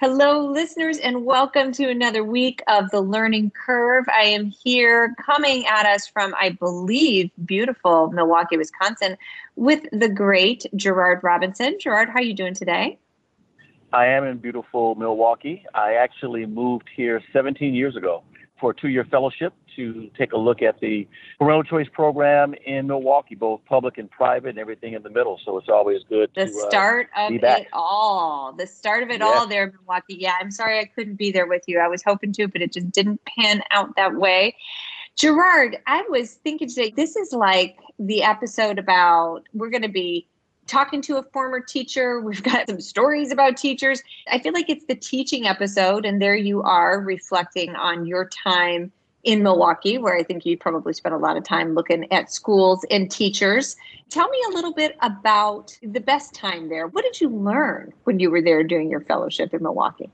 Hello, listeners, and welcome to another week of The Learning Curve. I am here coming at us from, I believe, beautiful Milwaukee, Wisconsin, with the great Gerard Robinson. Gerard, how are you doing today? I am in beautiful Milwaukee. I actually moved here 17 years ago for a two year fellowship to take a look at the parental choice program in Milwaukee, both public and private, and everything in the middle. So it's always good the to start uh, of it all. The start of it Yeah. all there, in Milwaukee. Yeah, I'm sorry I couldn't be there with you. I was hoping to, but it just didn't pan out that way. Gerard, I was thinking today, this is like the episode about we're going to be talking to a former teacher. We've got some stories about teachers. I feel like it's the teaching episode, and there you are reflecting on your time in Milwaukee, where I think you probably spent a lot of time looking at schools and teachers. Tell me a little bit about the best time there. What did you learn when you were there doing your fellowship in Milwaukee?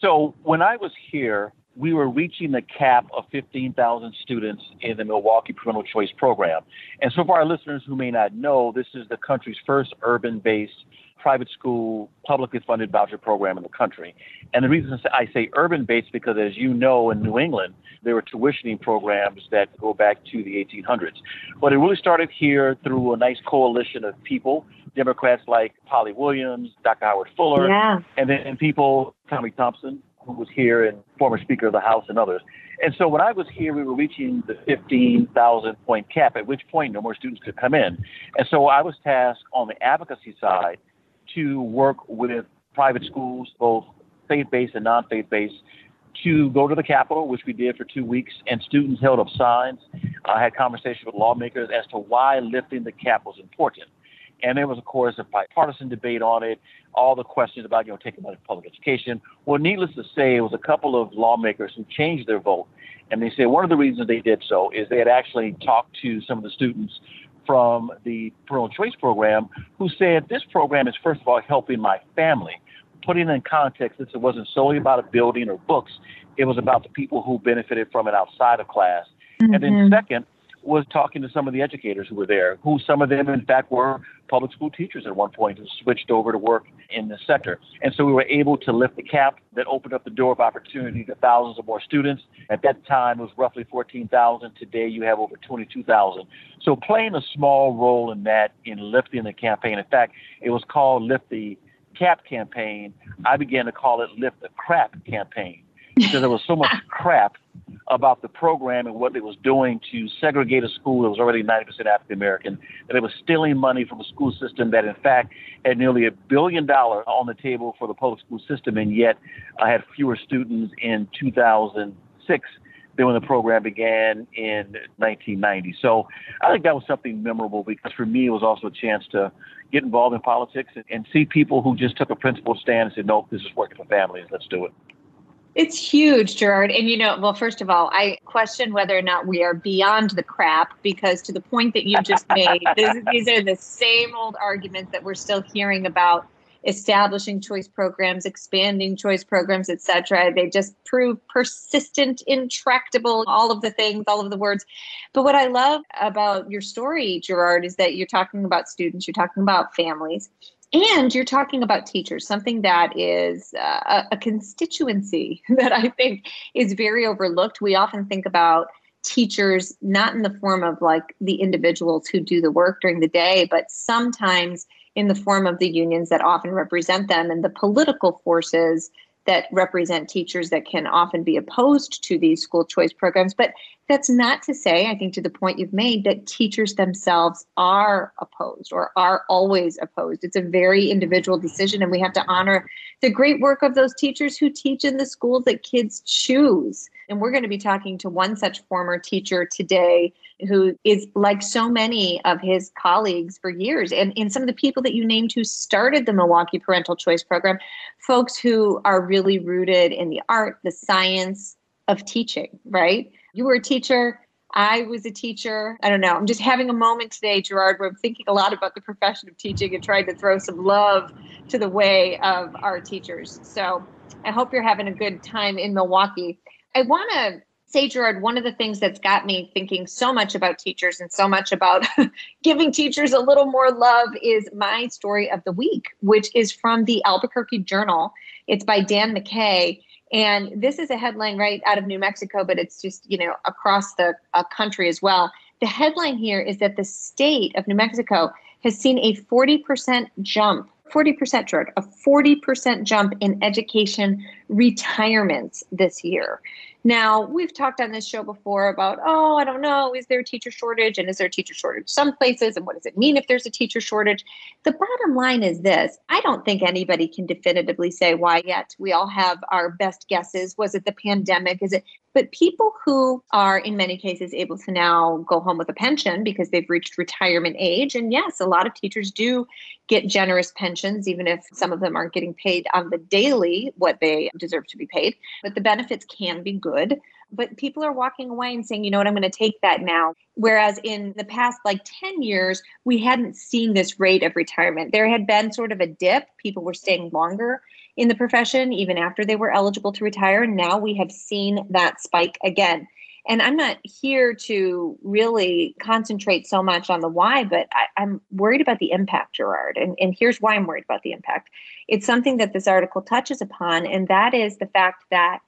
So when I was here, we were reaching the cap of 15,000 students in the Milwaukee Parental Choice Program. And so for our listeners who may not know, this is the country's first urban-based private school, publicly funded voucher program in the country. And the reason I say urban-based because, as you know, in New England, there were tuitioning programs that go back to the 1800s. But it really started here through a nice coalition of people, Democrats like Polly Williams, Dr. Howard Fuller, Yeah. and then people, Tommy Thompson, who was here and former Speaker of the House and others. And so when I was here, we were reaching the 15,000 point cap, at which point no more students could come in. And so I was tasked on the advocacy side to work with private schools, both faith based and non faith based, to go to the Capitol, which we did for two weeks, and students held up signs. I had conversations with lawmakers as to why lifting the cap was important. And there was, of course, a bipartisan debate on it, all the questions about, you know, taking money from public education. Well, needless to say, it was a couple of lawmakers who changed their vote. And they said one of the reasons they did so is they had actually talked to some of the students from the parental choice program who said this program is, first of all, helping my family. Putting in context, this it wasn't solely about a building or books, it was about the people who benefited from it outside of class. And then, Mhm. second, was talking to some of the educators who were there, who some of them, in fact, were public school teachers at one point who switched over to work in the sector. And so we were able to lift the cap that opened up the door of opportunity to thousands of more students. At that time, it was roughly 14,000. Today, you have over 22,000. So playing a small role in that, in lifting the campaign. In fact, it was called Lift the Cap campaign. I began to call it Lift the Crap campaign because there was so much crap about the program and what it was doing to segregate a school that was already 90% African American, that it was stealing money from a school system that, in fact, had nearly a billion dollars on the table for the public school system, and yet I had fewer students in 2006 than when the program began in 1990. So I think that was something memorable because for me, it was also a chance to get involved in politics and, and see people who just took a principled stand and said, nope, this is working for families, let's do it. It's huge, Gerard. And you know, well, first of all, I question whether or not we are beyond the crap because, to the point that you just made, this, these are the same old arguments that we're still hearing about establishing choice programs, expanding choice programs, et cetera. They just prove persistent, intractable, all of the things, all of the words. But what I love about your story, Gerard, is that you're talking about students, you're talking about families, and you're talking about teachers, something that is uh, a, a constituency that I think is very overlooked. We often think about teachers not in the form of like the individuals who do the work during the day, but sometimes in the form of the unions that often represent them and the political forces that represent teachers that can often be opposed to these school choice programs. But that's not to say, I think, to the point you've made, that teachers themselves are opposed or are always opposed. It's a very individual decision, and we have to honor the great work of those teachers who teach in the schools that kids choose. And we're going to be talking to one such former teacher today who is like so many of his colleagues for years. And in some of the people that you named who started the Milwaukee Parental Choice Program, folks who are really rooted in the art, the science of teaching, right? You were a teacher. I was a teacher. I don't know. I'm just having a moment today, Gerard, where I'm thinking a lot about the profession of teaching and trying to throw some love to the way of our teachers. So I hope you're having a good time in Milwaukee. I want to say, Gerard, one of the things that's got me thinking so much about teachers and so much about giving teachers a little more love is my story of the week, which is from the Albuquerque Journal. It's by Dan McKay. And this is a headline right out of New Mexico, but it's just, you know, across the uh, country as well. The headline here is that the state of New Mexico has seen a 40% jump 40% short, a 40% jump in education retirements this year. Now, we've talked on this show before about, oh, I don't know, is there a teacher shortage? And is there a teacher shortage some places? And what does it mean if there's a teacher shortage? The bottom line is this I don't think anybody can definitively say why yet. We all have our best guesses. Was it the pandemic? Is it but people who are, in many cases, able to now go home with a pension because they've reached retirement age. And yes, a lot of teachers do get generous pensions, even if some of them aren't getting paid on the daily what they deserve to be paid. But the benefits can be good. But people are walking away and saying, you know what, I'm going to take that now. Whereas in the past, like 10 years, we hadn't seen this rate of retirement. There had been sort of a dip, people were staying longer in the profession even after they were eligible to retire. Now we have seen that spike again. And I'm not here to really concentrate so much on the why, but I, am worried about the impact, Gerard. And, and here's why I'm worried about the impact. It's something that this article touches upon, and that is the fact that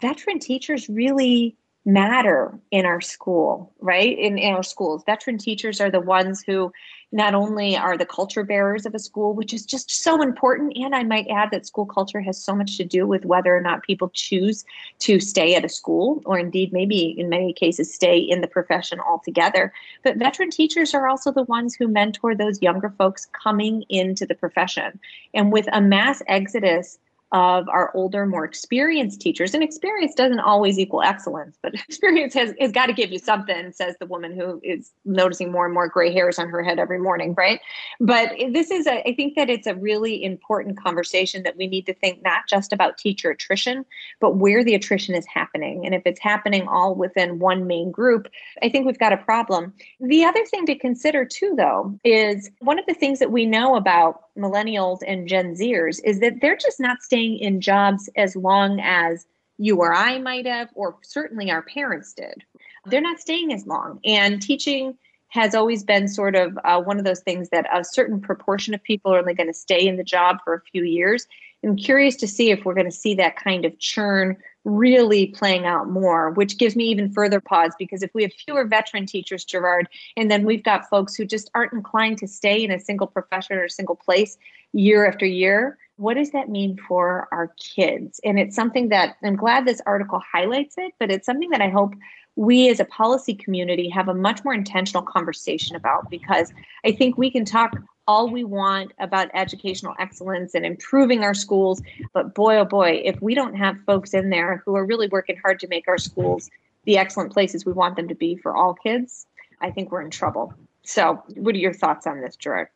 veteran teachers really matter in our school, right? In, in our schools. Veteran teachers are the ones who not only are the culture bearers of a school, which is just so important, and I might add that school culture has so much to do with whether or not people choose to stay at a school, or indeed, maybe in many cases, stay in the profession altogether. But veteran teachers are also the ones who mentor those younger folks coming into the profession. And with a mass exodus of our older, more experienced teachers. And experience doesn't always equal excellence, but experience has, has got to give you something, says the woman who is noticing more and more gray hairs on her head every morning, right? But this is, a, I think that it's a really important conversation that we need to think not just about teacher attrition, but where the attrition is happening. And if it's happening all within one main group, I think we've got a problem. The other thing to consider, too, though, is one of the things that we know about millennials and Gen Zers is that they're just not staying in jobs as long as you or I might have, or certainly our parents did. They're not staying as long. And teaching has always been sort of uh, one of those things that a certain proportion of people are only going to stay in the job for a few years. I'm curious to see if we're going to see that kind of churn really playing out more, which gives me even further pause because if we have fewer veteran teachers, Gerard, and then we've got folks who just aren't inclined to stay in a single profession or a single place year after year, what does that mean for our kids? And it's something that I'm glad this article highlights it, but it's something that I hope we as a policy community have a much more intentional conversation about because I think we can talk all we want about educational excellence and improving our schools. But boy, oh boy, if we don't have folks in there who are really working hard to make our schools the excellent places we want them to be for all kids, I think we're in trouble. So, what are your thoughts on this, Gerard?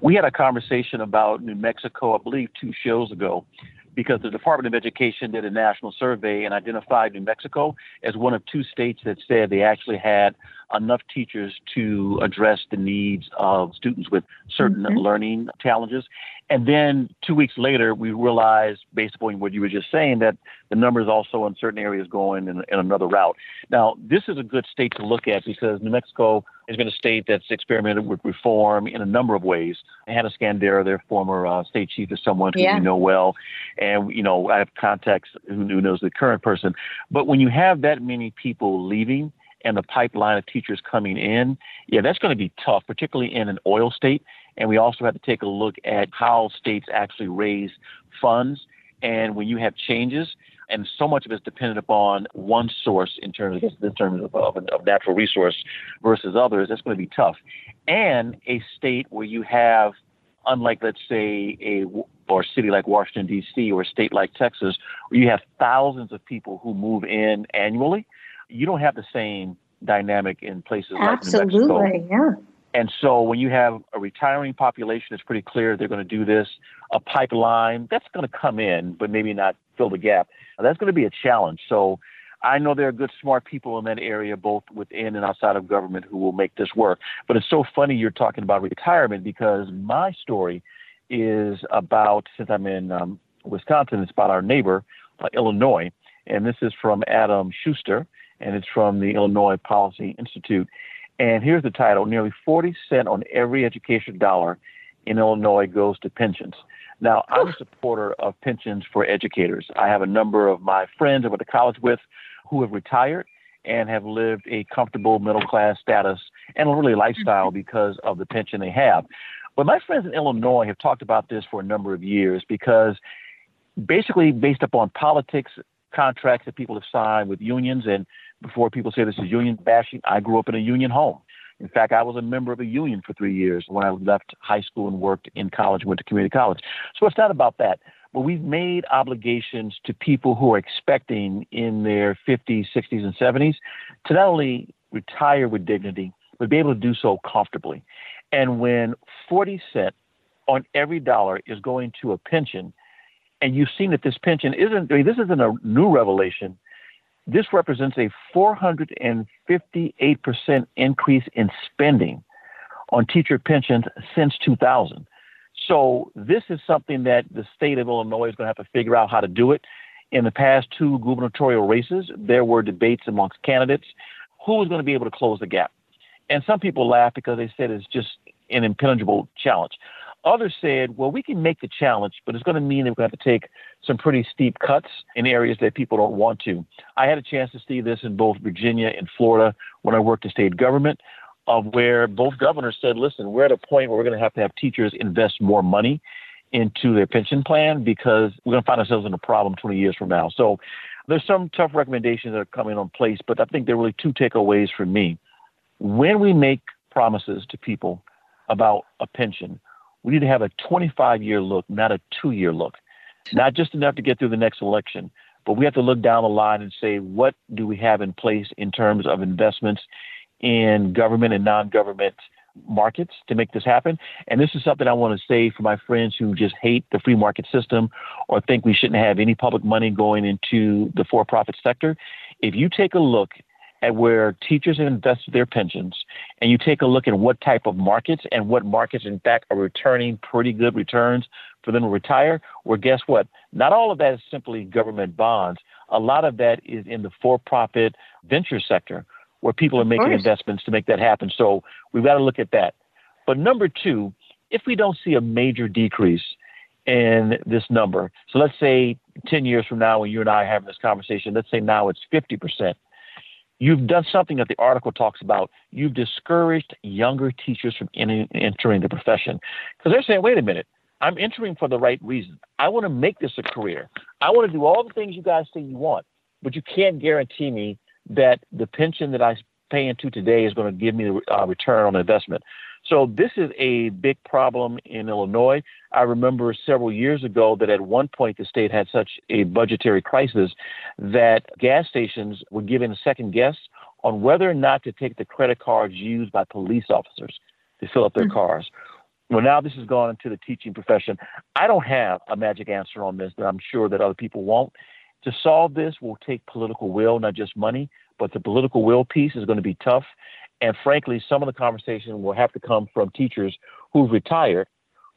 We had a conversation about New Mexico, I believe, two shows ago, because the Department of Education did a national survey and identified New Mexico as one of two states that said they actually had enough teachers to address the needs of students with certain mm-hmm. learning challenges. And then two weeks later, we realized, based upon what you were just saying, that the numbers also in certain areas going in, in another route. Now, this is a good state to look at because New Mexico has been a state that's experimented with reform in a number of ways. Hanna Skandera, their former uh, state chief, is someone who yeah. we know well. And, you know, I have contacts who knows the current person. But when you have that many people leaving, and the pipeline of teachers coming in, yeah, that's going to be tough, particularly in an oil state. And we also have to take a look at how states actually raise funds. And when you have changes, and so much of it's dependent upon one source in terms of in terms of, of, of natural resource versus others, that's going to be tough. And a state where you have, unlike let's say a or a city like Washington D.C. or a state like Texas, where you have thousands of people who move in annually, you don't have the same dynamic in places Absolutely, like New Mexico. yeah. And so when you have a retiring population, it's pretty clear they're going to do this. A pipeline that's going to come in, but maybe not fill the gap. That's going to be a challenge. So I know there are good, smart people in that area, both within and outside of government, who will make this work. But it's so funny you're talking about retirement because my story is about, since I'm in um, Wisconsin, it's about our neighbor, uh, Illinois. And this is from Adam Schuster and it's from the Illinois Policy Institute. And here's the title Nearly 40 cents on every education dollar in Illinois goes to pensions. Now, I'm a supporter of pensions for educators. I have a number of my friends I went to college with who have retired and have lived a comfortable middle class status and a really lifestyle mm-hmm. because of the pension they have. But my friends in Illinois have talked about this for a number of years because basically based upon politics, contracts that people have signed with unions, and before people say this is union bashing, I grew up in a union home. In fact, I was a member of a union for three years when I left high school and worked in college, went to community college. So it's not about that. But we've made obligations to people who are expecting in their 50s, 60s, and 70s to not only retire with dignity, but be able to do so comfortably. And when 40 cents on every dollar is going to a pension, and you've seen that this pension isn't, I mean, this isn't a new revelation. This represents a 458% increase in spending on teacher pensions since 2000. So this is something that the state of Illinois is going to have to figure out how to do it. In the past two gubernatorial races, there were debates amongst candidates who was going to be able to close the gap. And some people laugh because they said it's just an impenetrable challenge. Others said, well, we can make the challenge, but it's going to mean that we're going to have to take some pretty steep cuts in areas that people don't want to. I had a chance to see this in both Virginia and Florida when I worked in state government, of where both governors said, listen, we're at a point where we're going to have to have teachers invest more money into their pension plan because we're going to find ourselves in a problem 20 years from now. So there's some tough recommendations that are coming on place, but I think there are really two takeaways for me. When we make promises to people about a pension, we need to have a 25 year look, not a two year look. Not just enough to get through the next election, but we have to look down the line and say, what do we have in place in terms of investments in government and non government markets to make this happen? And this is something I want to say for my friends who just hate the free market system or think we shouldn't have any public money going into the for profit sector. If you take a look where teachers have invested their pensions and you take a look at what type of markets and what markets, in fact, are returning pretty good returns for them to retire, well, guess what? Not all of that is simply government bonds. A lot of that is in the for profit venture sector where people are making investments to make that happen. So we've got to look at that. But number two, if we don't see a major decrease in this number, so let's say 10 years from now when you and I are having this conversation, let's say now it's 50%. You've done something that the article talks about. You've discouraged younger teachers from entering the profession because they're saying, wait a minute, I'm entering for the right reason. I want to make this a career. I want to do all the things you guys say you want, but you can't guarantee me that the pension that I pay into today is going to give me a uh, return on investment. So this is a big problem in Illinois. I remember several years ago that at one point the state had such a budgetary crisis that gas stations were given a second guess on whether or not to take the credit cards used by police officers to fill up their mm-hmm. cars. Well, now this has gone into the teaching profession. I don't have a magic answer on this, but I'm sure that other people won't. To solve this will take political will, not just money, but the political will piece is going to be tough. And frankly, some of the conversation will have to come from teachers who've retired,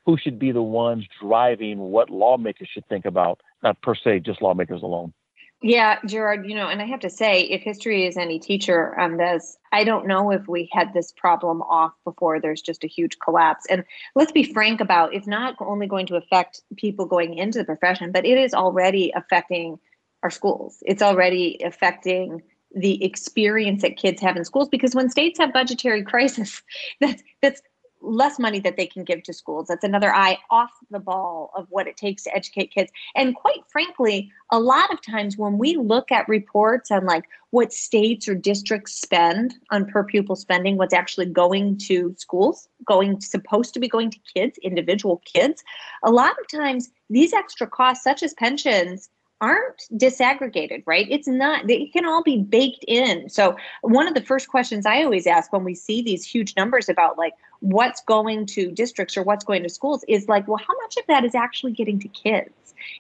who should be the ones driving what lawmakers should think about, not per se just lawmakers alone. Yeah, Gerard, you know, and I have to say, if history is any teacher on this, I don't know if we had this problem off before there's just a huge collapse. And let's be frank about it's not only going to affect people going into the profession, but it is already affecting our schools. It's already affecting the experience that kids have in schools because when states have budgetary crisis that's that's less money that they can give to schools. That's another eye off the ball of what it takes to educate kids. And quite frankly a lot of times when we look at reports on like what states or districts spend on per pupil spending what's actually going to schools going supposed to be going to kids individual kids a lot of times these extra costs such as pensions aren't disaggregated, right? It's not, they can all be baked in. So, one of the first questions I always ask when we see these huge numbers about like what's going to districts or what's going to schools is like, well, how much of that is actually getting to kids?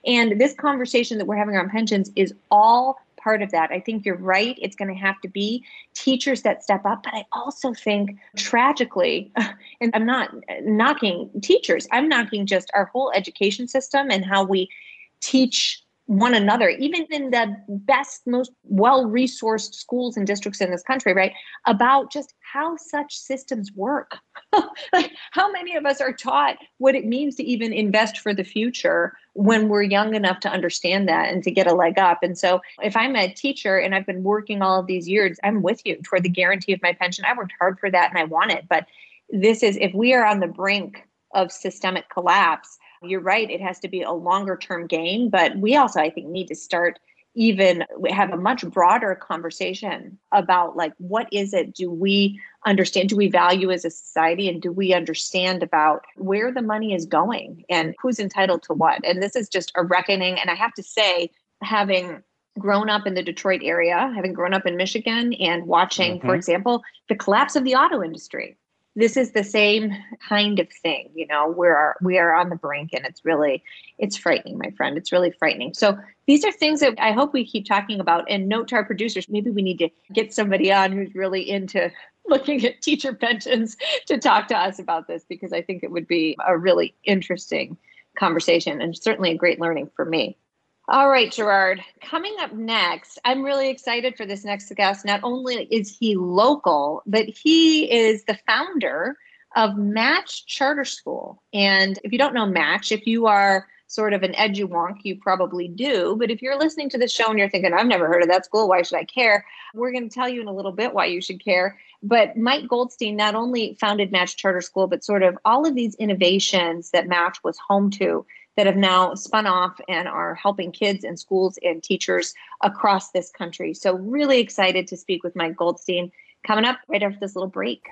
And this conversation that we're having on pensions is all part of that. I think you're right. It's going to have to be teachers that step up. But I also think tragically, and I'm not knocking teachers, I'm knocking just our whole education system and how we teach one another, even in the best, most well resourced schools and districts in this country, right? About just how such systems work. like, how many of us are taught what it means to even invest for the future when we're young enough to understand that and to get a leg up? And so, if I'm a teacher and I've been working all of these years, I'm with you toward the guarantee of my pension. I worked hard for that and I want it. But this is, if we are on the brink of systemic collapse, you're right, it has to be a longer term game, but we also, I think, need to start even have a much broader conversation about like what is it do we understand do we value as a society and do we understand about where the money is going and who's entitled to what and this is just a reckoning and i have to say having grown up in the detroit area having grown up in michigan and watching mm-hmm. for example the collapse of the auto industry this is the same kind of thing you know we're we are on the brink and it's really it's frightening my friend. It's really frightening. So these are things that i hope we keep talking about. And note to our producers maybe we need to get somebody on who's really into looking at teacher pensions to talk to us about this because i think it would be a really interesting conversation and certainly a great learning for me all right, Gerard. Coming up next, I'm really excited for this next guest. Not only is he local, but he is the founder of Match Charter School. And if you don't know Match, if you are sort of an eduwonk, you probably do. But if you're listening to this show and you're thinking, I've never heard of that school, why should I care? We're going to tell you in a little bit why you should care. But Mike Goldstein not only founded Match Charter School, but sort of all of these innovations that Match was home to that have now spun off and are helping kids and schools and teachers across this country. So, really excited to speak with Mike Goldstein coming up right after this little break.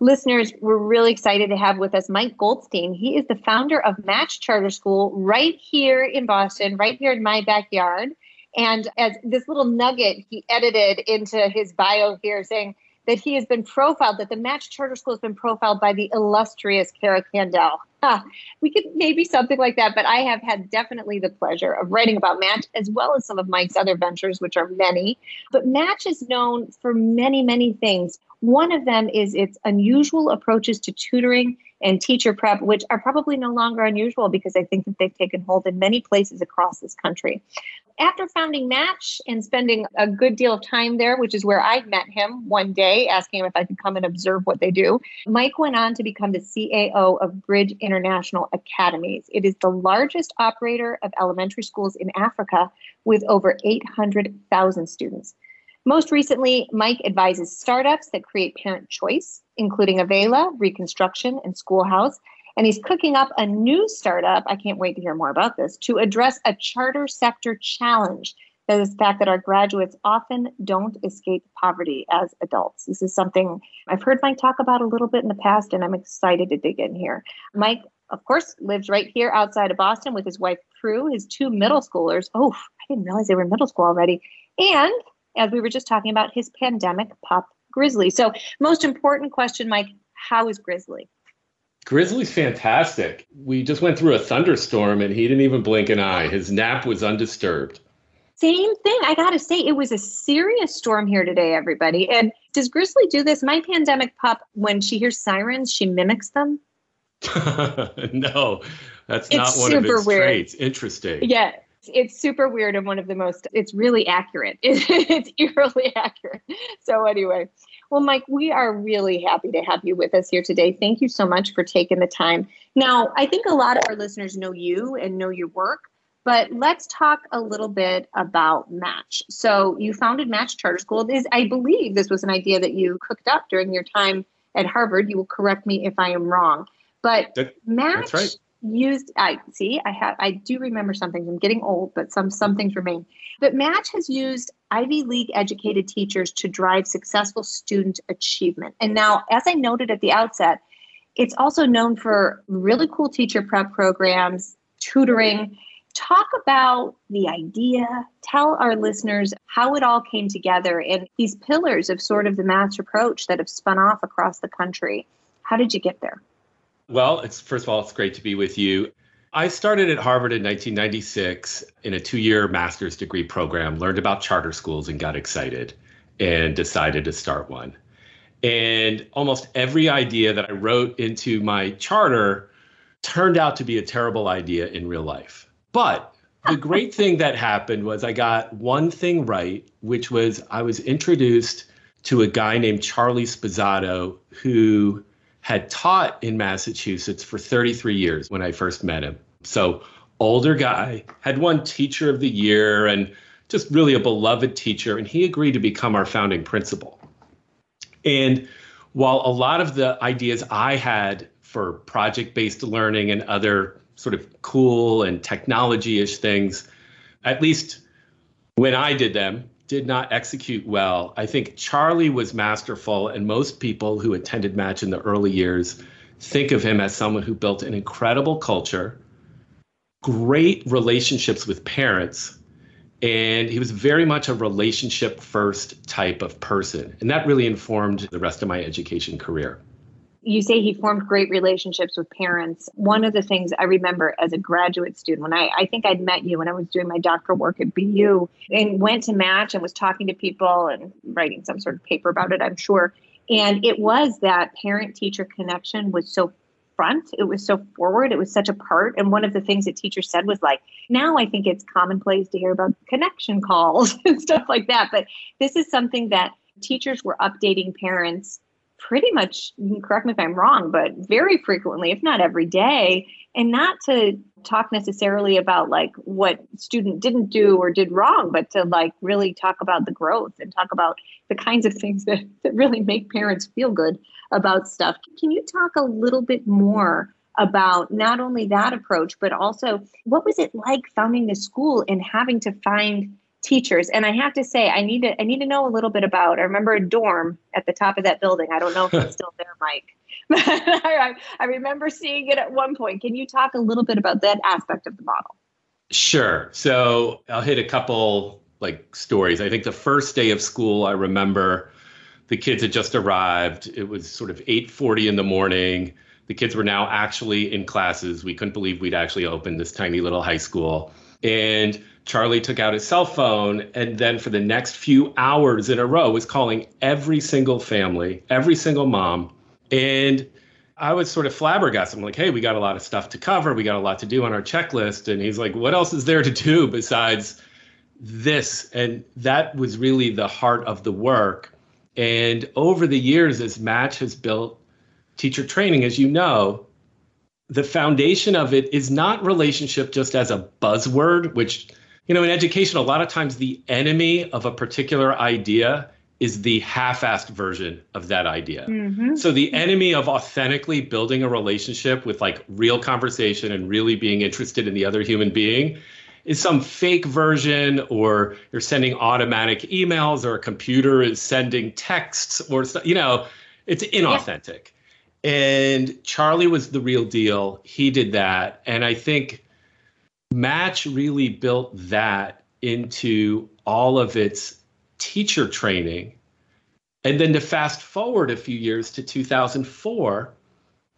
Listeners, we're really excited to have with us Mike Goldstein. He is the founder of Match Charter School right here in Boston, right here in my backyard. And as this little nugget he edited into his bio here saying that he has been profiled, that the Match Charter School has been profiled by the illustrious Cara Candal. Huh. We could maybe something like that, but I have had definitely the pleasure of writing about Match as well as some of Mike's other ventures, which are many. But Match is known for many, many things. One of them is its unusual approaches to tutoring and teacher prep, which are probably no longer unusual because I think that they've taken hold in many places across this country. After founding Match and spending a good deal of time there, which is where I met him one day, asking him if I could come and observe what they do, Mike went on to become the CAO of Bridge International Academies. It is the largest operator of elementary schools in Africa with over 800,000 students. Most recently, Mike advises startups that create parent choice, including Avela, Reconstruction, and Schoolhouse. And he's cooking up a new startup. I can't wait to hear more about this to address a charter sector challenge that is the fact that our graduates often don't escape poverty as adults. This is something I've heard Mike talk about a little bit in the past, and I'm excited to dig in here. Mike, of course, lives right here outside of Boston with his wife, Prue, his two middle schoolers. Oh, I didn't realize they were in middle school already. And as we were just talking about, his pandemic pup, Grizzly. So, most important question, Mike how is Grizzly? Grizzly's fantastic. We just went through a thunderstorm and he didn't even blink an eye. His nap was undisturbed. Same thing. I got to say, it was a serious storm here today, everybody. And does Grizzly do this? My pandemic pup, when she hears sirens, she mimics them. no, that's it's not one of its weird. traits. Interesting. Yeah, it's super weird and one of the most it's really accurate it's eerily accurate so anyway well mike we are really happy to have you with us here today. Thank you so much for taking the time. Now i think a lot of our listeners know you and know your work but let's talk a little bit about match. So you founded match charter school. This i believe this was an idea that you cooked up during your time at harvard. You will correct me if i am wrong. But that, match right. used i see i have i do remember something. i'm getting old but some some things remain but match has used ivy league educated teachers to drive successful student achievement. And now as i noted at the outset it's also known for really cool teacher prep programs tutoring. Talk about the idea. Tell our listeners how it all came together and these pillars of sort of the match approach that have spun off across the country. How did you get there? Well, it's first of all, it's great to be with you. I started at Harvard in 1996 in a two year master's degree program, learned about charter schools, and got excited. and decided to start one. And almost every idea that I wrote into my charter turned out to be a terrible idea in real life. But the great thing that happened was I got one thing right, which was I was introduced to a guy named Charlie Sposato who had taught in Massachusetts for 33 years when I first met him. So, older guy, had won Teacher of the Year and just really a beloved teacher. And he agreed to become our founding principal. And while a lot of the ideas I had for project based learning and other sort of cool and technology ish things, at least when I did them, did not execute well. I think Charlie was masterful, and most people who attended Match in the early years think of him as someone who built an incredible culture, great relationships with parents, and he was very much a relationship first type of person. And that really informed the rest of my education career. You say he formed great relationships with parents. One of the things I remember as a graduate student, when I, I think I'd met you when I was doing my doctoral work at BU and went to Match and was talking to people and writing some sort of paper about it, I'm sure. And it was that parent teacher connection was so front. It was so forward. It was such a part. And one of the things that teachers said was like, now I think it's commonplace to hear about connection calls and stuff like that. But this is something that teachers were updating parents pretty much, you can correct me if I'm wrong, but very frequently, if not every day. And not to talk necessarily about like what student didn't do or did wrong, but to like really talk about the growth and talk about the kinds of things that, that really make parents feel good about stuff. Can you talk a little bit more about not only that approach, but also what was it like founding the school and having to find teachers? And I have to say, I need to I need to know a little bit about. I remember a dorm at the top of that building. I don't know if it's still there, Mike. But I, I remember seeing it at one point. Can you talk a little bit about that aspect of the model? Sure. So I'll hit a couple like stories. I think the first day of school, I remember the kids had just arrived. It was sort of 8:40 in the morning. The kids were now actually in classes. We couldn't believe we'd actually opened this tiny little high school. And Charlie took out his cell phone and then for the next few hours in a row was calling every single family, every single mom. And I was sort of flabbergasted. I'm like, hey, we got a lot of stuff to cover. We got a lot to do on our checklist. And he's like, what else is there to do besides this? And that was really the heart of the work. And over the years, as Match has built teacher training, as you know, the foundation of it is not relationship just as a buzzword, which, you know, in education, a lot of times the enemy of a particular idea is the half-assed version of that idea. Mm-hmm. So the enemy of authentically building a relationship with like real conversation and really being interested in the other human being is some fake version or you're sending automatic emails or a computer is sending texts or you know it's inauthentic yeah. and charlie was the real deal he did that and i think match really built that into all of its teacher training and then to fast forward a few years to 2004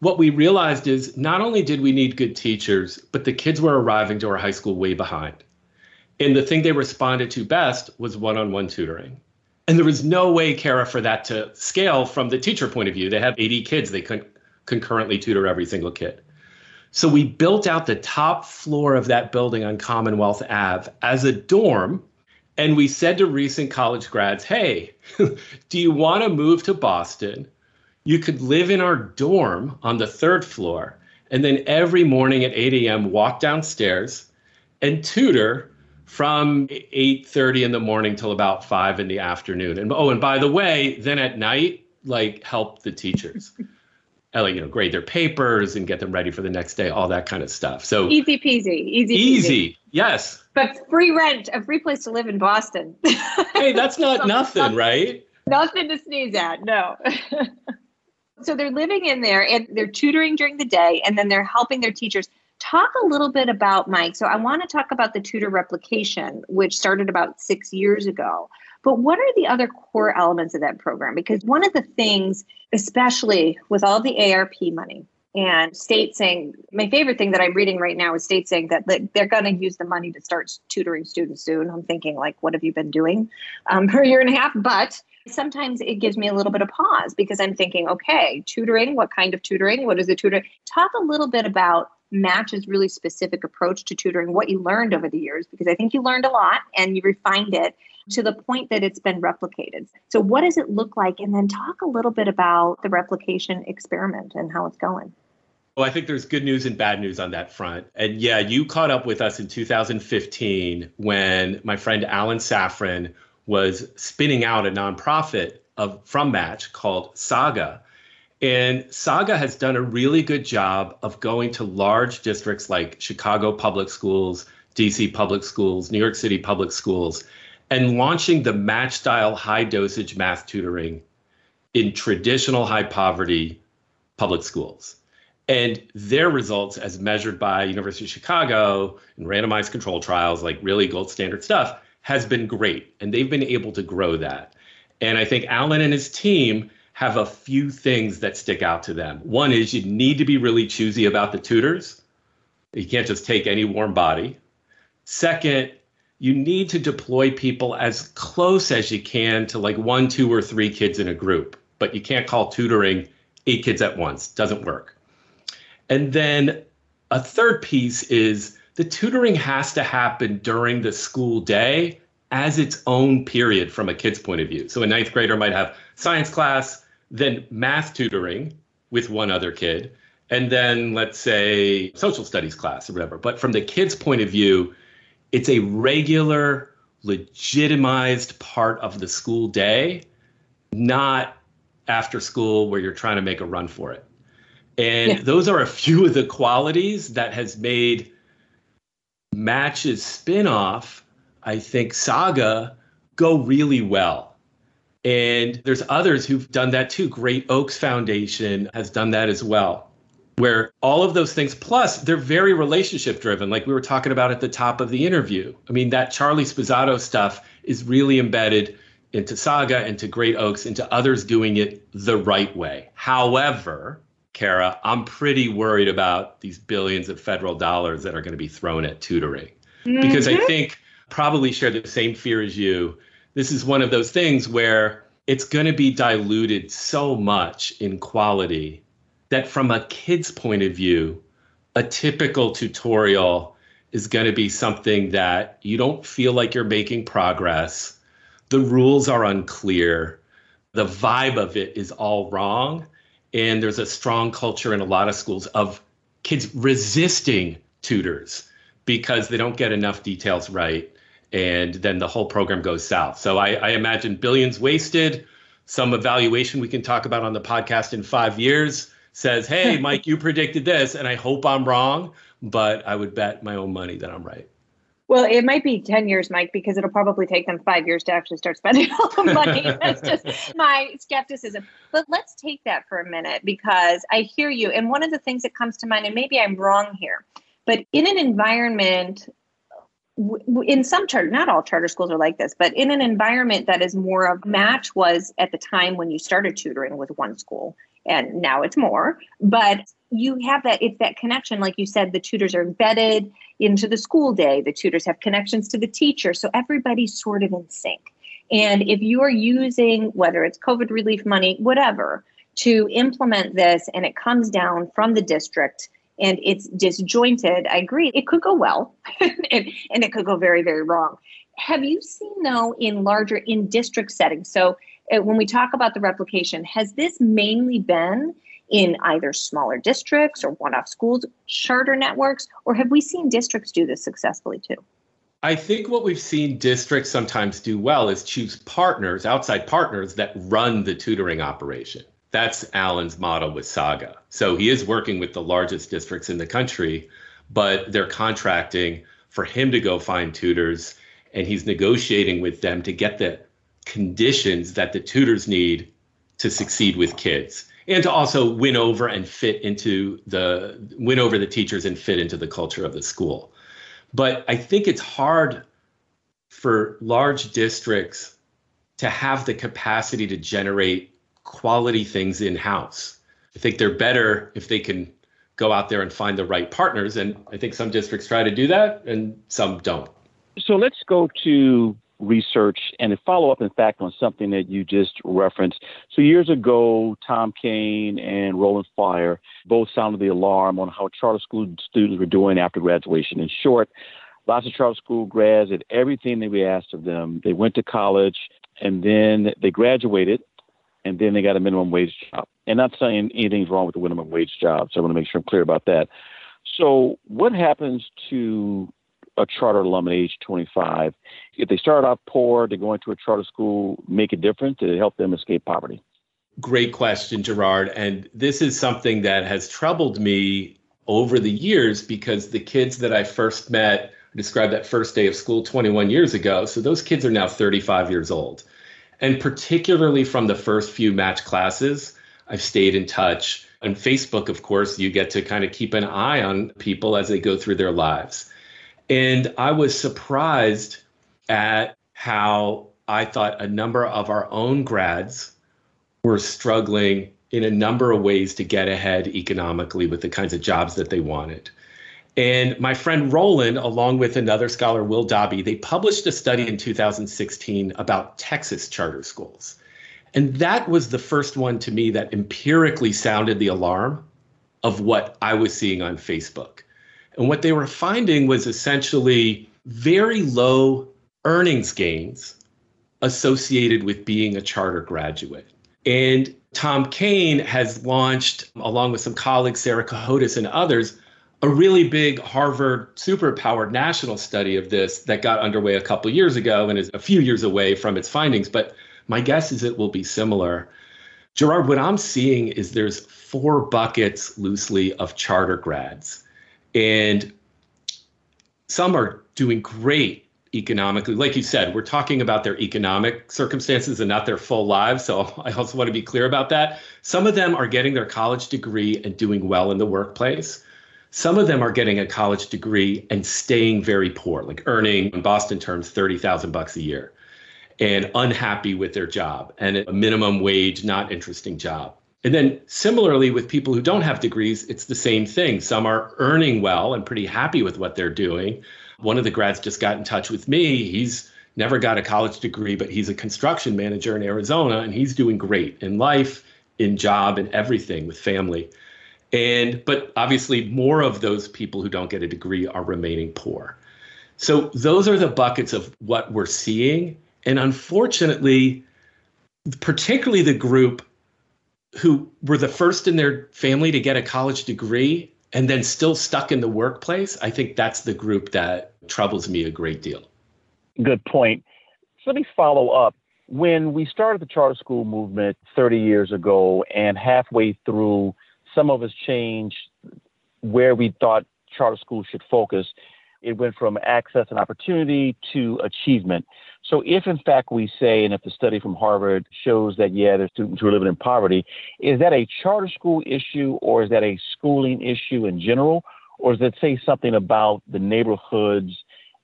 what we realized is not only did we need good teachers, but the kids were arriving to our high school way behind. And the thing they responded to best was one on one tutoring. And there was no way, Cara, for that to scale from the teacher point of view. They have 80 kids, they couldn't concurrently tutor every single kid. So we built out the top floor of that building on Commonwealth Ave as a dorm. And we said to recent college grads, hey, do you want to move to Boston? you could live in our dorm on the third floor and then every morning at 8 a.m. walk downstairs and tutor from 8:30 in the morning till about 5 in the afternoon. And oh, and by the way, then at night, like help the teachers. Like, you know, grade their papers and get them ready for the next day, all that kind of stuff. So easy peasy, easy Easy. Yes. But free rent, a free place to live in Boston. hey, that's not nothing, right? Nothing to sneeze at. No. So they're living in there and they're tutoring during the day and then they're helping their teachers. Talk a little bit about Mike. So I want to talk about the tutor replication, which started about six years ago. But what are the other core elements of that program? Because one of the things, especially with all the ARP money, and state saying my favorite thing that i'm reading right now is state saying that they're going to use the money to start tutoring students soon. I'm thinking like what have you been doing um, for a year and a half? But sometimes it gives me a little bit of pause because i'm thinking okay tutoring what kind of tutoring? What is the tutor? Talk a little bit about match's really specific approach to tutoring what you learned over the years because i think you learned a lot and you refined it to the point that it's been replicated. So, what does it look like? And then talk a little bit about the replication experiment and how it's going. Well, I think there's good news and bad news on that front. And yeah, you caught up with us in 2015 when my friend Alan Safran was spinning out a nonprofit of from Match called Saga. And Saga has done a really good job of going to large districts like Chicago Public Schools, DC Public Schools, New York City Public Schools, and launching the match style high dosage math tutoring in traditional high poverty public schools. And their results, as measured by University of Chicago and randomized control trials, like really gold standard stuff, has been great. And they've been able to grow that. And I think Alan and his team have a few things that stick out to them. One is you need to be really choosy about the tutors. You can't just take any warm body. Second, you need to deploy people as close as you can to like one, two, or three kids in a group, but you can't call tutoring eight kids at once. Doesn't work. And then a third piece is the tutoring has to happen during the school day as its own period from a kid's point of view. So a ninth grader might have science class, then math tutoring with one other kid, and then let's say social studies class or whatever. But from the kid's point of view, it's a regular, legitimized part of the school day, not after school where you're trying to make a run for it. And yeah. those are a few of the qualities that has made Match's spinoff, I think, Saga go really well. And there's others who've done that too. Great Oaks Foundation has done that as well where all of those things plus they're very relationship driven like we were talking about at the top of the interview. I mean that charlie sposato stuff is really embedded into saga into great oaks into others doing it the right way. However cara i'm pretty worried about these billions of federal dollars that are going to be thrown at tutoring. Mm-hmm. because i think probably share the same fear as you. This is one of those things where it's going to be diluted so much in quality that from a kid's point of view, a typical tutorial is going to be something that you don't feel like you're making progress. The rules are unclear. The vibe of it is all wrong. And there's a strong culture in a lot of schools of kids resisting tutors because they don't get enough details right. And then the whole program goes south. So I, I imagine billions wasted, some evaluation we can talk about on the podcast in five years says, "Hey, Mike, you predicted this, and I hope I'm wrong, but I would bet my own money that I'm right." Well, it might be 10 years, Mike, because it'll probably take them five years to actually start spending all the money. That's just my skepticism. But let's take that for a minute because I hear you. And one of the things that comes to mind, and maybe I'm wrong here, but in an environment, in some charter, not all charter schools are like this, but in an environment that is more of match was at the time when you started tutoring with one school and now it's more but you have that it's that connection. Like you said the tutors are embedded into the school day. The tutors have connections to the teacher. So everybody's sort of in sync. And if you are using whether it's covid relief money whatever to implement this and it comes down from the district and it's disjointed i agree it could go well and, and it could go very very wrong. Have you seen though in larger in district settings? So Uh, when we talk about the replication, has this mainly been in either smaller districts or one off schools, charter networks, or have we seen districts do this successfully too? I think what we've seen districts sometimes do well is choose partners, outside partners that run the tutoring operation. That's Alan's model with Saga. So he is working with the largest districts in the country, but they're contracting for him to go find tutors and he's negotiating with them to get the conditions that the tutors need to succeed with kids and to also win over and fit into the win over the teachers and fit into the culture of the school but i think it's hard for large districts to have the capacity to generate quality things in house i think they're better if they can go out there and find the right partners. And I think some districts try to do that and some don't. So let's go to research and to follow up, in fact, on something that you just referenced. So years ago, Tom Kane and Roland Fryer both sounded the alarm on how charter school students were doing after graduation. In short, lots of charter school grads did everything that we asked of them. They went to college and then they graduated and then they got a minimum wage job. And not saying anything's wrong with the minimum wage job, so I want to make sure I'm clear about that. So, what happens to a charter alum at age 25? If they start off poor, to go into a charter school, make a difference to help them escape poverty? Great question, Gerard. And this is something that has troubled me over the years because the kids that I first met described that first day of school 21 years ago. So those kids are now 35 years old. And particularly from the first few match classes, I've stayed in touch. On Facebook, of course, you get to kind of keep an eye on people as they go through their lives. And I was surprised at how I thought a number of our own grads were struggling in a number of ways to get ahead economically with the kinds of jobs that they wanted. And my friend Roland, along with another scholar, Will Dobbie, they published a study in 2016 about Texas charter schools. And that was the first one to me that empirically sounded the alarm of what I was seeing on Facebook. And what they were finding was essentially very low earnings gains associated with being a charter graduate. And Tom Kane has launched, along with some colleagues, Sarah Cohodes and others, a really big Harvard superpowered national study of this that got underway a couple years ago and is a few years away from its findings. But my guess is it will be similar. Gerard, what I'm seeing is there's four buckets loosely of charter grads. And some are doing great economically. Like you said, we're talking about their economic circumstances and not their full lives. So I also want to be clear about that. Some of them are getting their college degree and doing well in the workplace. Some of them are getting a college degree and staying very poor, like earning in Boston terms 30,000 bucks a year and unhappy with their job and a minimum wage, not interesting job. And then similarly with people who don't have degrees, it's the same thing. Some are earning well and pretty happy with what they're doing. One of the grads just got in touch with me. He's never got a college degree, but he's a construction manager in Arizona and he's doing great in life, in job, and everything with family. And but obviously more of those people who don't get a degree are remaining poor. So those are the buckets of what we're seeing. And unfortunately, particularly the group who were the first in their family to get a college degree and then still stuck in the workplace, I think that's the group that troubles me a great deal. Good point. So let me follow up. When we started the charter school movement 30 years ago, and halfway through some of us changed where we thought charter schools should focus. It went from access and opportunity to achievement. So, if in fact we say, and if the study from Harvard shows that, yeah, there's students who are living in poverty, is that a charter school issue or is that a schooling issue in general? Or does it say something about the neighborhoods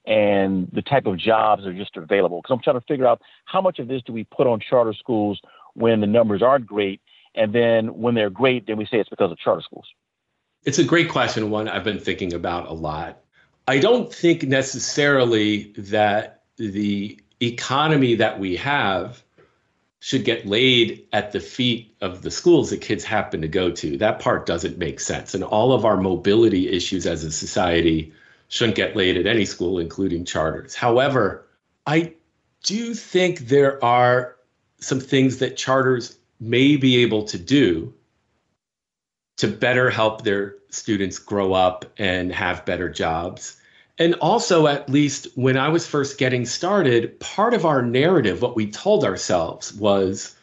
and the type of jobs that are just available? Because I'm trying to figure out how much of this do we put on charter schools when the numbers aren't great and then when they're great, then we say it's because of charter schools? It's a great question, one I've been thinking about a lot. I don't think necessarily that the economy that we have should get laid at the feet of the schools that kids happen to go to. That part doesn't make sense. And all of our mobility issues as a society shouldn't get laid at any school, including charters. However, I do think there are some things that charters may be able to do to better help their students grow up and have better jobs. And also, at least when I was first getting started, part of our narrative, what we told ourselves was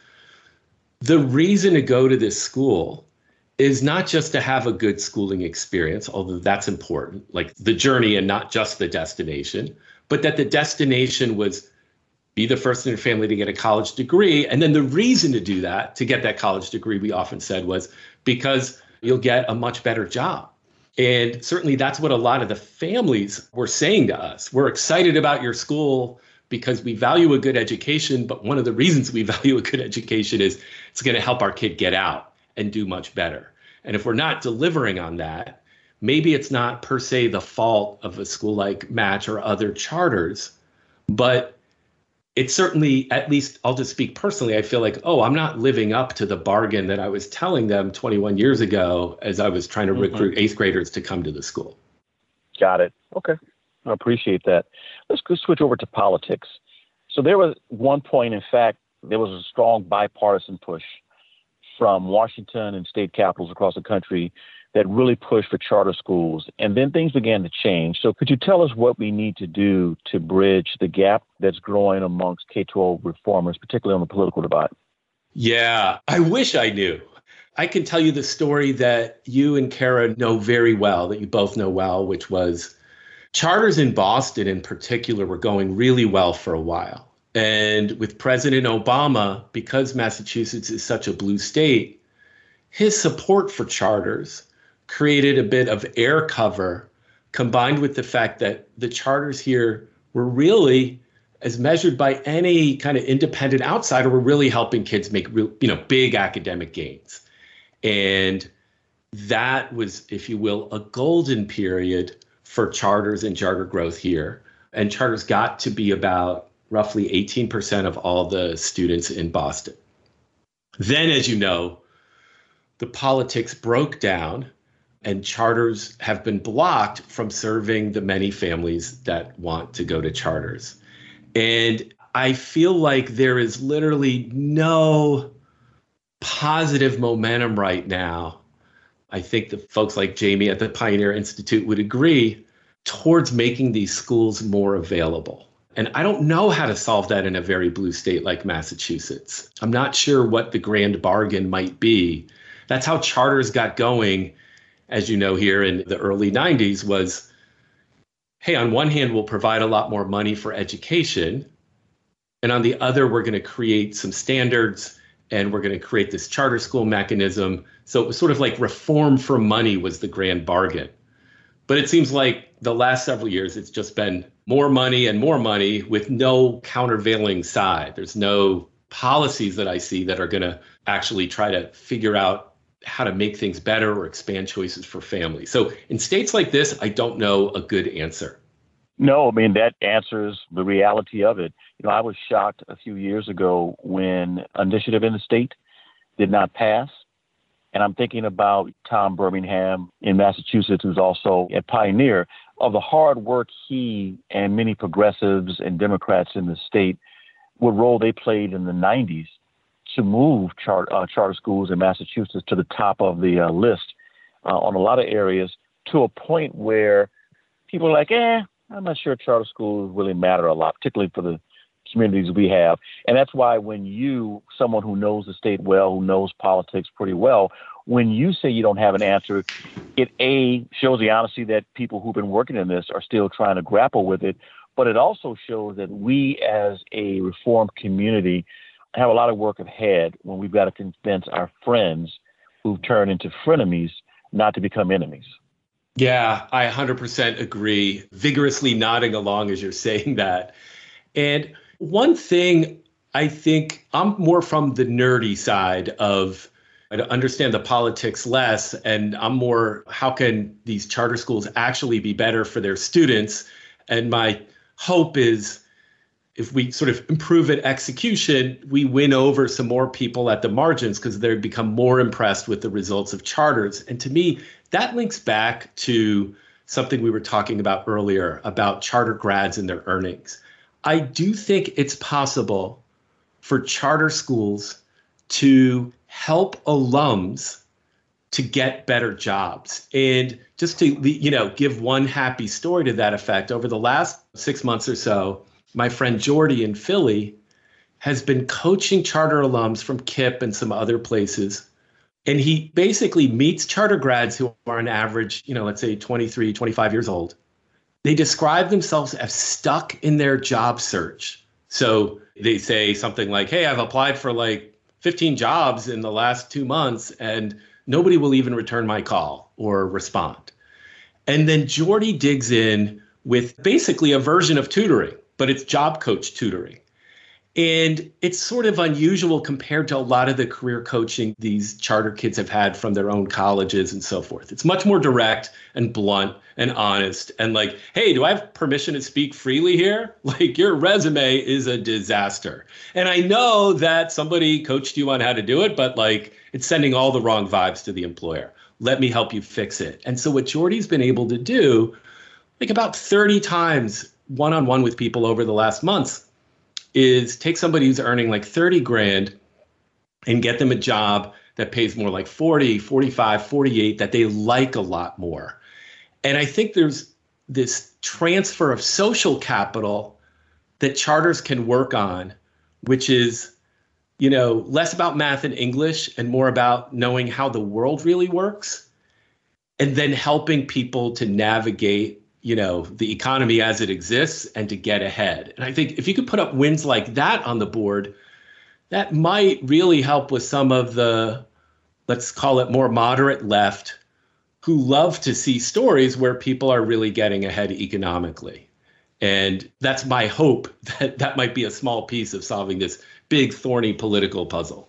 the reason to go to this school is not just to have a good schooling experience, although that's important, like the journey and not just the destination, but that the destination was be the first in your family to get a college degree. And then the reason to do that, to get that college degree, we often said was because you'll get a much better job. And certainly that's what a lot of the families were saying to us. We're excited about your school because we value a good education. But one of the reasons we value a good education is it's going to help our kid get out and do much better. And if we're not delivering on that, maybe it's not per se the fault of a school like Match or other charters, but it's certainly, at least I'll just speak personally, I feel like, oh, I'm not living up to the bargain that I was telling them 21 years ago as I was trying to mm-hmm. recruit eighth graders to come to the school. Got it. Okay. I appreciate that. Let's go switch over to politics. So there was one point, in fact, there was a strong bipartisan push from Washington and state capitals across the country that really pushed for charter schools. And then things began to change. So could you tell us what we need to do to bridge the gap that's growing amongst K 12 reformers, particularly on the political divide? Yeah, I wish I knew. I can tell you the story that you and Cara know very well, that you both know well, which was charters in Boston in particular were going really well for a while. And with President Obama, because Massachusetts is such a blue state, his support for charters created a bit of air cover combined with the fact that the charters here were really as measured by any kind of independent outsider were really helping kids make real, you know big academic gains and that was if you will a golden period for charters and charter growth here and charters got to be about roughly 18% of all the students in Boston. Then, as you know, the politics broke down and charters have been blocked from serving the many families that want to go to charters. And I feel like there is literally no positive momentum right now. I think the folks like Jamie at the Pioneer Institute would agree towards making these schools more available. And I don't know how to solve that in a very blue state like Massachusetts. I'm not sure what the grand bargain might be. That's how charters got going, as you know, here in the early 90s was hey, on one hand, we'll provide a lot more money for education. And on the other, we're going to create some standards and we're going to create this charter school mechanism. So it was sort of like reform for money was the grand bargain. But it seems like the last several years, it's just been more money and more money with no countervailing side. There's no policies that I see that are going to actually try to figure out how to make things better or expand choices for families. So in states like this, I don't know a good answer. No, I mean that answers the reality of it. You know, I was shocked a few years ago when initiative in the state did not pass. And I'm thinking about Tom Birmingham in Massachusetts, who's also a pioneer of the hard work he and many progressives and Democrats in the state, what role they played in the 90s to move char- uh, charter schools in Massachusetts to the top of the uh, list uh, on a lot of areas to a point where people are like, eh, I'm not sure charter schools really matter a lot, particularly for the communities we have. And that's why when you, someone who knows the state well, who knows politics pretty well, when you say you don't have an answer, it A shows the honesty that people who've been working in this are still trying to grapple with it, but it also shows that we as a reformed community have a lot of work ahead when we've got to convince our friends who've turned into frenemies not to become enemies. Yeah, I 100% agree. Vigorously nodding along as you're saying that. And one thing I think I'm more from the nerdy side of I understand the politics less, and I'm more how can these charter schools actually be better for their students? And my hope is if we sort of improve at execution, we win over some more people at the margins because they become more impressed with the results of charters. And to me, that links back to something we were talking about earlier about charter grads and their earnings. I do think it's possible for charter schools to help alums to get better jobs. And just to you know give one happy story to that effect, over the last 6 months or so, my friend Jordy in Philly has been coaching charter alums from KIPP and some other places. And he basically meets charter grads who are on average, you know, let's say 23, 25 years old. They describe themselves as stuck in their job search. So they say something like, Hey, I've applied for like 15 jobs in the last two months and nobody will even return my call or respond. And then Jordy digs in with basically a version of tutoring, but it's job coach tutoring. And it's sort of unusual compared to a lot of the career coaching these charter kids have had from their own colleges and so forth. It's much more direct and blunt and honest and like, hey, do I have permission to speak freely here? Like, your resume is a disaster. And I know that somebody coached you on how to do it, but like, it's sending all the wrong vibes to the employer. Let me help you fix it. And so, what Jordy's been able to do, like about 30 times one on one with people over the last months, is take somebody who's earning like 30 grand and get them a job that pays more like 40, 45, 48 that they like a lot more. And I think there's this transfer of social capital that charters can work on, which is, you know, less about math and English and more about knowing how the world really works and then helping people to navigate you know the economy as it exists and to get ahead and i think if you could put up wins like that on the board that might really help with some of the let's call it more moderate left who love to see stories where people are really getting ahead economically and that's my hope that that might be a small piece of solving this big thorny political puzzle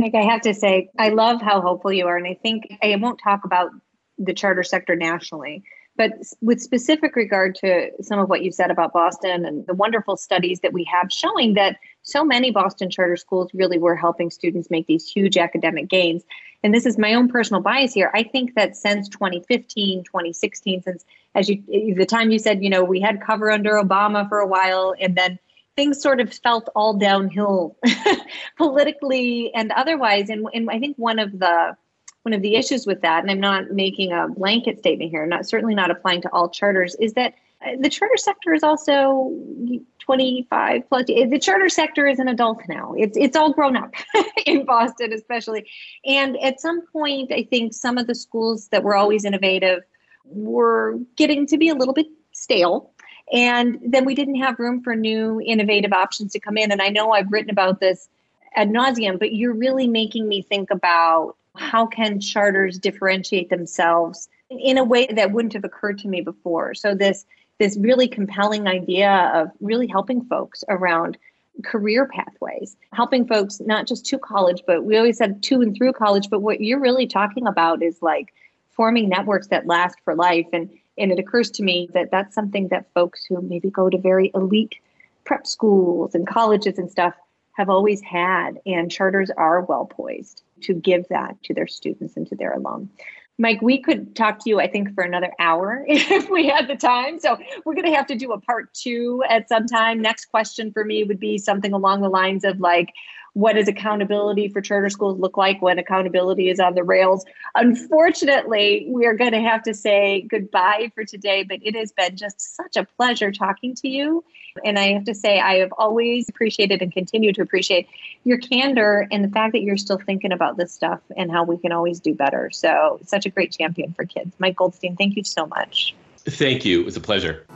Mike, I have to say, I love how hopeful you are. And I think I won't talk about the charter sector nationally, but with specific regard to some of what you said about Boston and the wonderful studies that we have showing that so many Boston charter schools really were helping students make these huge academic gains. And this is my own personal bias here. I think that since 2015, 2016, since as you the time you said, you know, we had cover under Obama for a while and then things sort of felt all downhill politically and otherwise. And, and I think one of the one of the issues with that, and I'm not making a blanket statement here, not certainly not applying to all charters, is that uh, the charter sector is also 25 plus. The charter sector is an adult now. It's it's all grown up in Boston, especially. And at some point, I think some of the schools that were always innovative were getting to be a little bit stale. And then we didn't have room for new innovative options to come in. And I know I've written about this ad nauseum, but you're really making me think about how can charters differentiate themselves in a way that wouldn't have occurred to me before? So this this really compelling idea of really helping folks around career pathways helping folks not just to college but we always said to and through college but what you're really talking about is like forming networks that last for life. And and it occurs to me that that's something that folks who maybe go to very elite prep schools and colleges and stuff have always had and charters are well poised to give that to their students and to their alum. Mike, we could talk to you, I think, for another hour if we had the time. So we're going to have to do a part two at some time. Next question for me would be something along the lines of like, what does accountability for charter schools look like when accountability is on the rails? Unfortunately, we are going to have to say goodbye for today, but it has been just such a pleasure talking to you. And I have to say, I have always appreciated and continue to appreciate your candor and the fact that you're still thinking about this stuff and how we can always do better. So, such a great champion for kids. Mike Goldstein, thank you so much. Thank you. It was a pleasure.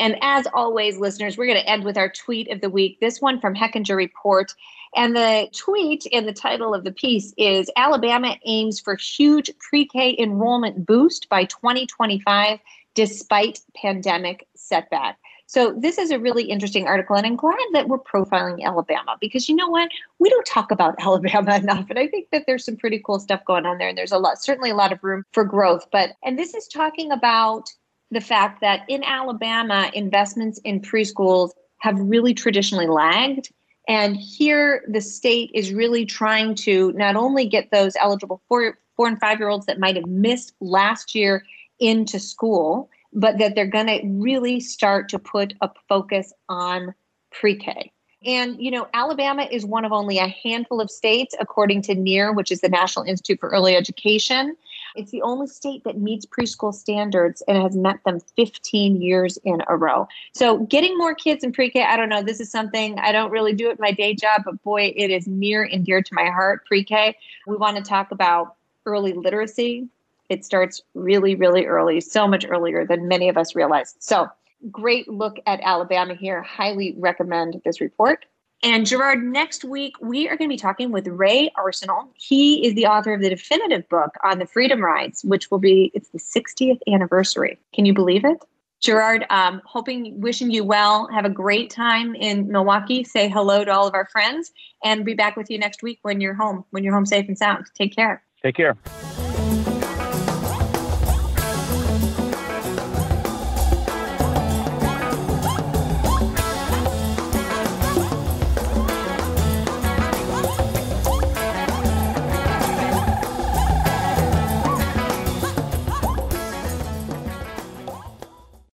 And as always, listeners, we're going to end with our tweet of the week. This one from Hechinger Report. And the tweet and the title of the piece is Alabama aims for huge pre K enrollment boost by 2025 despite pandemic setback. So this is a really interesting article, and I'm glad that we're profiling Alabama because you know what? We don't talk about Alabama enough, and I think that there's some pretty cool stuff going on there, and there's a lot, certainly a lot of room for growth. But and this is talking about the fact that in Alabama, investments in preschools have really traditionally lagged. And here, the state is really trying to not only get those eligible four, four and five year olds that might have missed last year into school, but that they're going to really start to put a focus on pre K. And, you know, Alabama is one of only a handful of states, according to NIEER, which is the National Institute for Early Education, it's the only state that meets preschool standards and has met them 15 years in a row. So, getting more kids in pre K, I don't know. This is something I don't really do at my day job, but boy, it is near and dear to my heart. Pre K. We want to talk about early literacy. It starts really, really early, so much earlier than many of us realize. So, great look at Alabama here. Highly recommend this report. And Gerard, next week we are going to be talking with Ray Arsenault. He is the author of the definitive book on the Freedom Rides, which will be it's the 60th anniversary. Can you believe it? Gerard, um, hoping, wishing you well. Have a great time in Milwaukee. Say hello to all of our friends, and be back with you next week when you're home, when you're home safe and sound. Take care. Take care.